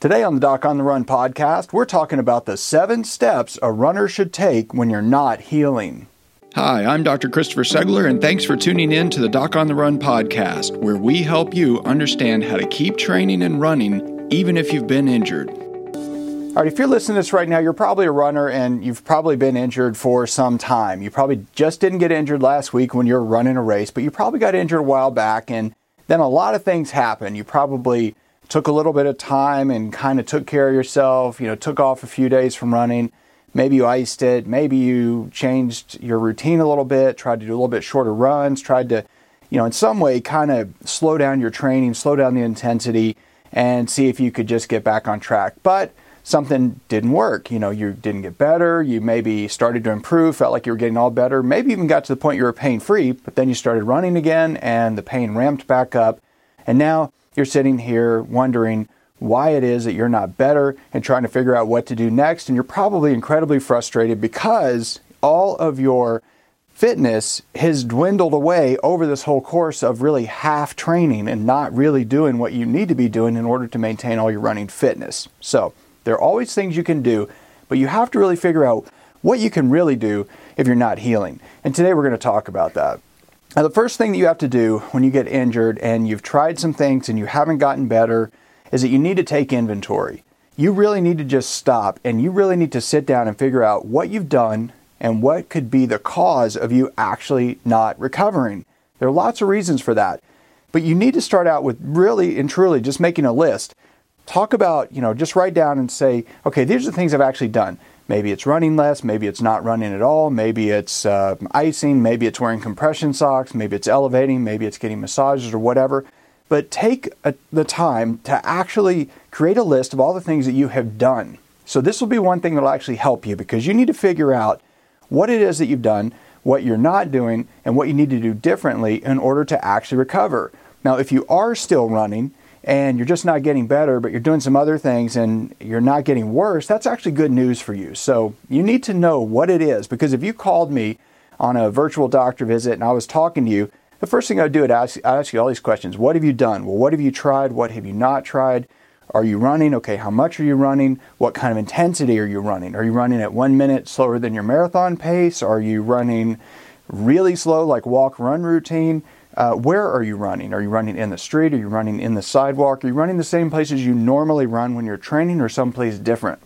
Today on the Doc on the Run podcast, we're talking about the seven steps a runner should take when you're not healing. Hi, I'm Dr. Christopher Segler, and thanks for tuning in to the Doc on the Run podcast, where we help you understand how to keep training and running even if you've been injured. All right, if you're listening to this right now, you're probably a runner and you've probably been injured for some time. You probably just didn't get injured last week when you were running a race, but you probably got injured a while back, and then a lot of things happen. You probably took a little bit of time and kind of took care of yourself, you know, took off a few days from running. Maybe you iced it, maybe you changed your routine a little bit, tried to do a little bit shorter runs, tried to, you know, in some way kind of slow down your training, slow down the intensity, and see if you could just get back on track. But something didn't work. You know, you didn't get better, you maybe started to improve, felt like you were getting all better, maybe even got to the point you were pain free, but then you started running again and the pain ramped back up. And now you're sitting here wondering why it is that you're not better and trying to figure out what to do next. And you're probably incredibly frustrated because all of your fitness has dwindled away over this whole course of really half training and not really doing what you need to be doing in order to maintain all your running fitness. So, there are always things you can do, but you have to really figure out what you can really do if you're not healing. And today we're going to talk about that. Now, the first thing that you have to do when you get injured and you've tried some things and you haven't gotten better is that you need to take inventory. You really need to just stop and you really need to sit down and figure out what you've done and what could be the cause of you actually not recovering. There are lots of reasons for that, but you need to start out with really and truly just making a list. Talk about, you know, just write down and say, okay, these are the things I've actually done. Maybe it's running less, maybe it's not running at all, maybe it's uh, icing, maybe it's wearing compression socks, maybe it's elevating, maybe it's getting massages or whatever. But take a, the time to actually create a list of all the things that you have done. So, this will be one thing that will actually help you because you need to figure out what it is that you've done, what you're not doing, and what you need to do differently in order to actually recover. Now, if you are still running, and you're just not getting better, but you're doing some other things and you're not getting worse, that's actually good news for you. So you need to know what it is because if you called me on a virtual doctor visit and I was talking to you, the first thing I'd do is ask, ask you all these questions. What have you done? Well, what have you tried? What have you not tried? Are you running? Okay, how much are you running? What kind of intensity are you running? Are you running at one minute slower than your marathon pace? Are you running really slow, like walk run routine? Uh, where are you running? Are you running in the street? Are you running in the sidewalk? Are you running the same places you normally run when you're training or someplace different?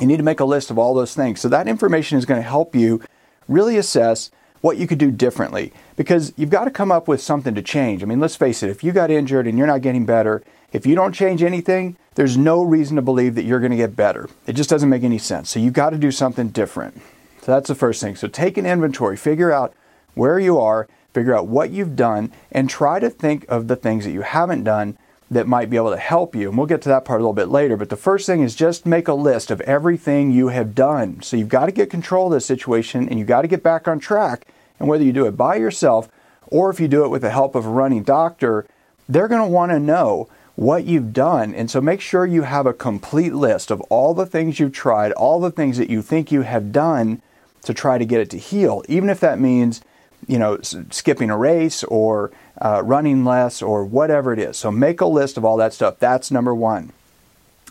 You need to make a list of all those things. So that information is going to help you really assess what you could do differently because you've got to come up with something to change. I mean, let's face it, if you got injured and you're not getting better, if you don't change anything, there's no reason to believe that you're going to get better. It just doesn't make any sense. So you've got to do something different. So that's the first thing. So take an inventory, figure out where you are, figure out what you've done, and try to think of the things that you haven't done that might be able to help you. And we'll get to that part a little bit later. But the first thing is just make a list of everything you have done. So you've got to get control of the situation and you've got to get back on track. And whether you do it by yourself or if you do it with the help of a running doctor, they're going to want to know what you've done. And so make sure you have a complete list of all the things you've tried, all the things that you think you have done to try to get it to heal, even if that means you know, skipping a race or uh, running less or whatever it is. So make a list of all that stuff. That's number one.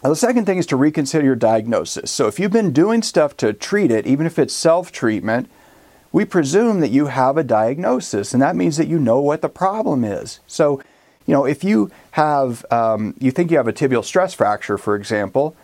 Now, the second thing is to reconsider your diagnosis. So if you've been doing stuff to treat it, even if it's self treatment, we presume that you have a diagnosis, and that means that you know what the problem is. So, you know, if you have, um, you think you have a tibial stress fracture, for example,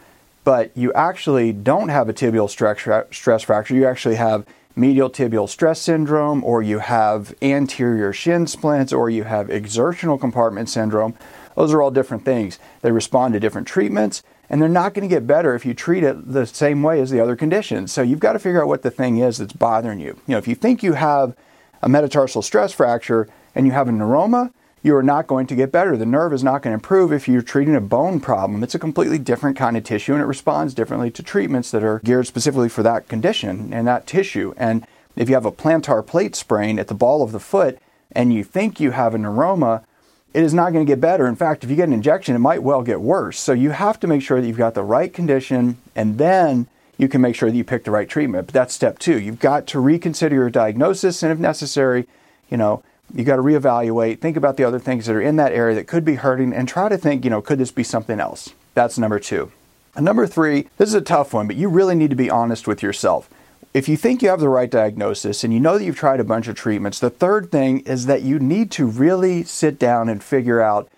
but you actually don't have a tibial stress fracture, you actually have medial tibial stress syndrome, or you have anterior shin splints, or you have exertional compartment syndrome. Those are all different things. They respond to different treatments, and they're not going to get better if you treat it the same way as the other conditions. So you've got to figure out what the thing is that's bothering you. You know, if you think you have a metatarsal stress fracture and you have a neuroma, you are not going to get better. The nerve is not going to improve if you're treating a bone problem. It's a completely different kind of tissue and it responds differently to treatments that are geared specifically for that condition and that tissue. And if you have a plantar plate sprain at the ball of the foot and you think you have a neuroma, it is not going to get better. In fact, if you get an injection, it might well get worse. So you have to make sure that you've got the right condition and then you can make sure that you pick the right treatment. But that's step two. You've got to reconsider your diagnosis and if necessary, you know, you got to reevaluate, think about the other things that are in that area that could be hurting, and try to think, you know, could this be something else? That's number two. And number three, this is a tough one, but you really need to be honest with yourself. If you think you have the right diagnosis and you know that you've tried a bunch of treatments, the third thing is that you need to really sit down and figure out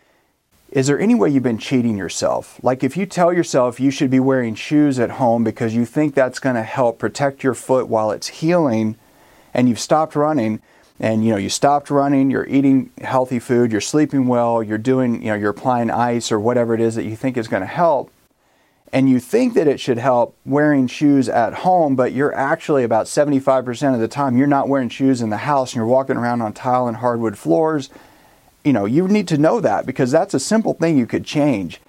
is there any way you've been cheating yourself? Like if you tell yourself you should be wearing shoes at home because you think that's going to help protect your foot while it's healing and you've stopped running and you know you stopped running, you're eating healthy food, you're sleeping well, you're doing, you know, you're applying ice or whatever it is that you think is going to help and you think that it should help wearing shoes at home, but you're actually about 75% of the time you're not wearing shoes in the house and you're walking around on tile and hardwood floors you know, you need to know that because that's a simple thing you could change.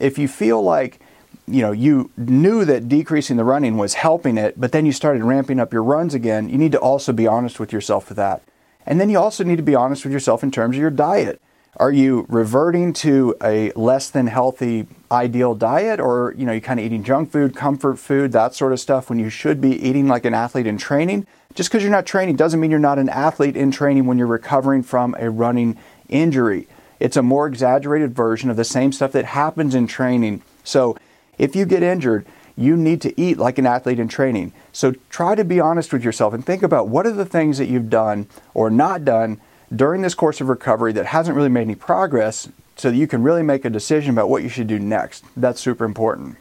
If you feel like, you know, you knew that decreasing the running was helping it, but then you started ramping up your runs again, you need to also be honest with yourself for that. And then you also need to be honest with yourself in terms of your diet. Are you reverting to a less than healthy ideal diet or you know you kind of eating junk food, comfort food, that sort of stuff when you should be eating like an athlete in training? Just because you're not training doesn't mean you're not an athlete in training when you're recovering from a running injury. It's a more exaggerated version of the same stuff that happens in training. So if you get injured, you need to eat like an athlete in training. So try to be honest with yourself and think about what are the things that you've done or not done during this course of recovery that hasn't really made any progress so that you can really make a decision about what you should do next. That's super important.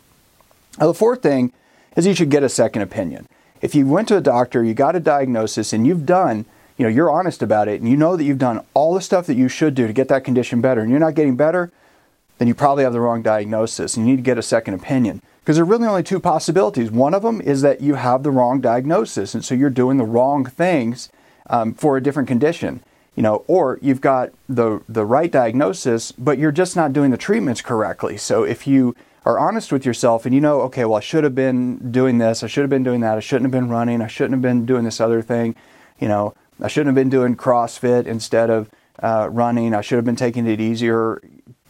Now, the fourth thing is you should get a second opinion. If you went to a doctor, you got a diagnosis, and you've done you know you're honest about it and you know that you've done all the stuff that you should do to get that condition better and you're not getting better then you probably have the wrong diagnosis and you need to get a second opinion because there are really only two possibilities one of them is that you have the wrong diagnosis and so you're doing the wrong things um, for a different condition you know or you've got the the right diagnosis but you're just not doing the treatments correctly so if you are honest with yourself and you know okay well i should have been doing this i should have been doing that i shouldn't have been running i shouldn't have been doing this other thing you know I shouldn't have been doing CrossFit instead of uh, running. I should have been taking it easier.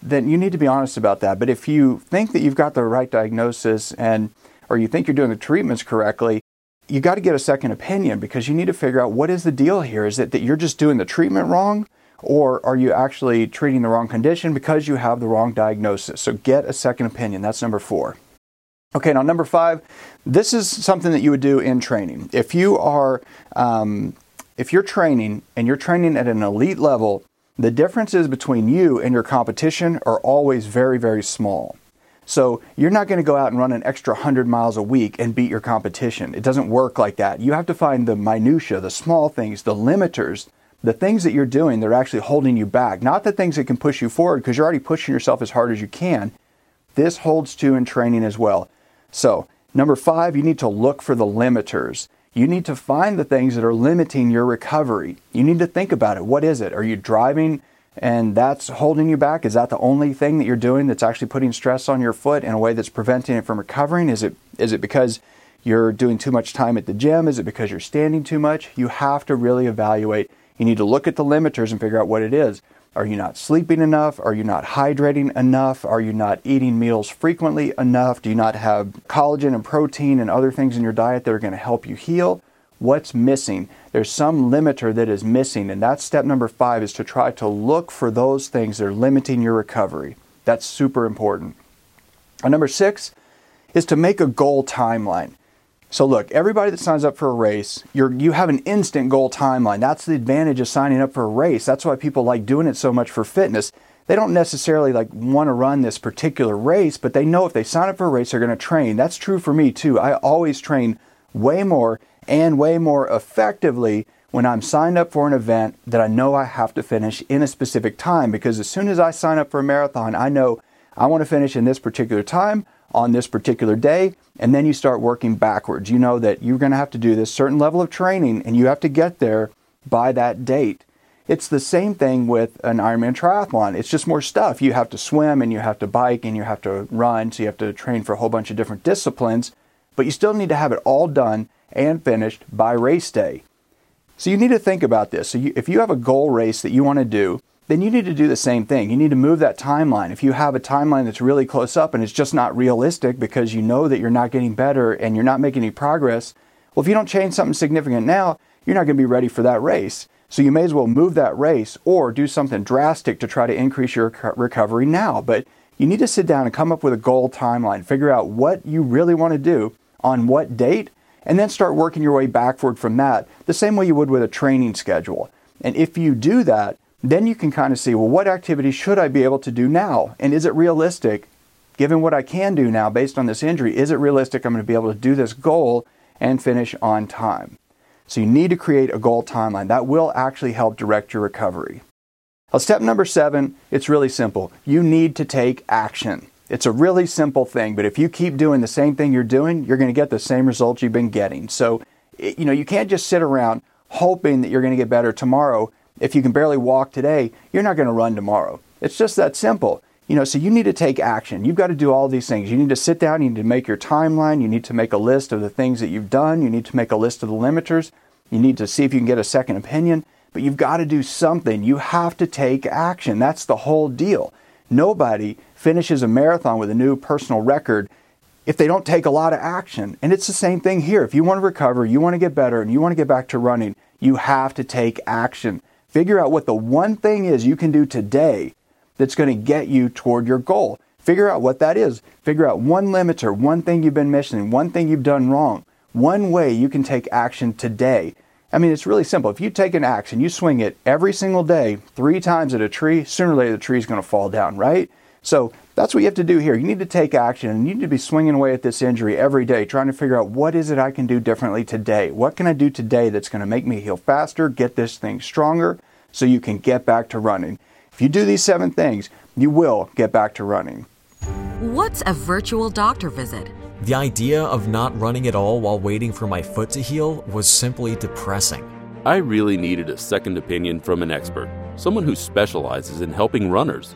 Then you need to be honest about that. But if you think that you've got the right diagnosis and or you think you're doing the treatments correctly, you got to get a second opinion because you need to figure out what is the deal here. Is it that you're just doing the treatment wrong? Or are you actually treating the wrong condition because you have the wrong diagnosis? So get a second opinion. That's number four. Okay, now number five, this is something that you would do in training. If you are um, if you're training and you're training at an elite level, the differences between you and your competition are always very, very small. So you're not going to go out and run an extra 100 miles a week and beat your competition. It doesn't work like that. You have to find the minutia, the small things, the limiters, the things that you're doing that are actually holding you back, not the things that can push you forward because you're already pushing yourself as hard as you can. This holds true in training as well. So, number 5, you need to look for the limiters. You need to find the things that are limiting your recovery. You need to think about it. What is it? Are you driving and that's holding you back? Is that the only thing that you're doing that's actually putting stress on your foot in a way that's preventing it from recovering? Is it is it because you're doing too much time at the gym? Is it because you're standing too much? You have to really evaluate. You need to look at the limiters and figure out what it is. Are you not sleeping enough? Are you not hydrating enough? Are you not eating meals frequently enough? Do you not have collagen and protein and other things in your diet that are going to help you heal? What's missing? There's some limiter that is missing, and that's step number five is to try to look for those things that are limiting your recovery. That's super important. And number six is to make a goal timeline. So look, everybody that signs up for a race, you're you have an instant goal timeline. That's the advantage of signing up for a race. That's why people like doing it so much for fitness. They don't necessarily like want to run this particular race, but they know if they sign up for a race, they're going to train. That's true for me too. I always train way more and way more effectively when I'm signed up for an event that I know I have to finish in a specific time because as soon as I sign up for a marathon, I know I want to finish in this particular time on this particular day, and then you start working backwards. You know that you're going to have to do this certain level of training and you have to get there by that date. It's the same thing with an Ironman triathlon. It's just more stuff. You have to swim and you have to bike and you have to run, so you have to train for a whole bunch of different disciplines, but you still need to have it all done and finished by race day. So you need to think about this. So you, if you have a goal race that you want to do, then you need to do the same thing. You need to move that timeline. If you have a timeline that's really close up and it's just not realistic because you know that you're not getting better and you're not making any progress, well, if you don't change something significant now, you're not going to be ready for that race. So you may as well move that race or do something drastic to try to increase your recovery now. But You need to sit down and come up with a goal timeline, figure out what you really want to do on what date, and then start working your way backward from that, the same way you would with a training schedule. And if you do that, then you can kind of see, well, what activity should I be able to do now? And is it realistic, given what I can do now based on this injury, is it realistic I'm going to be able to do this goal and finish on time? So you need to create a goal timeline. That will actually help direct your recovery. Well, step number seven, it's really simple. You need to take action. It's a really simple thing, but if you keep doing the same thing you're doing, you're going to get the same results you've been getting. So, you know, you can't just sit around hoping that you're going to get better tomorrow. If you can barely walk today, you're not going to run tomorrow. It's just that simple. You know, so you need to take action. You've got to do all these things. You need to sit down, you need to make your timeline, you need to make a list of the things that you've done, you need to make a list of the limiters, you need to see if you can get a second opinion but you've got to do something. You have to take action. That's the whole deal. Nobody finishes a marathon with a new personal record if they don't take a lot of action. And it's the same thing here. If you want to recover, you want to get better, and you want to get back to running, you have to take action. Figure out what the one thing is you can do today that's going to get you toward your goal. Figure out what that is. Figure out one limiter, one thing you've been missing, one thing you've done wrong, one way you can take action today. I mean, it's really simple. If you take an and you swing it every single day, three times at a tree, sooner or later the tree is going to fall down, right? So that's what you have to do here. You need to take action and you need to be swinging away at this injury every day, trying to figure out what is it I can do differently today? What can I do today that's going to make me heal faster, get this thing stronger, so you can get back to running? If you do these seven things, you will get back to running. What's a virtual doctor visit? The idea of not running at all while waiting for my foot to heal was simply depressing. I really needed a second opinion from an expert, someone who specializes in helping runners.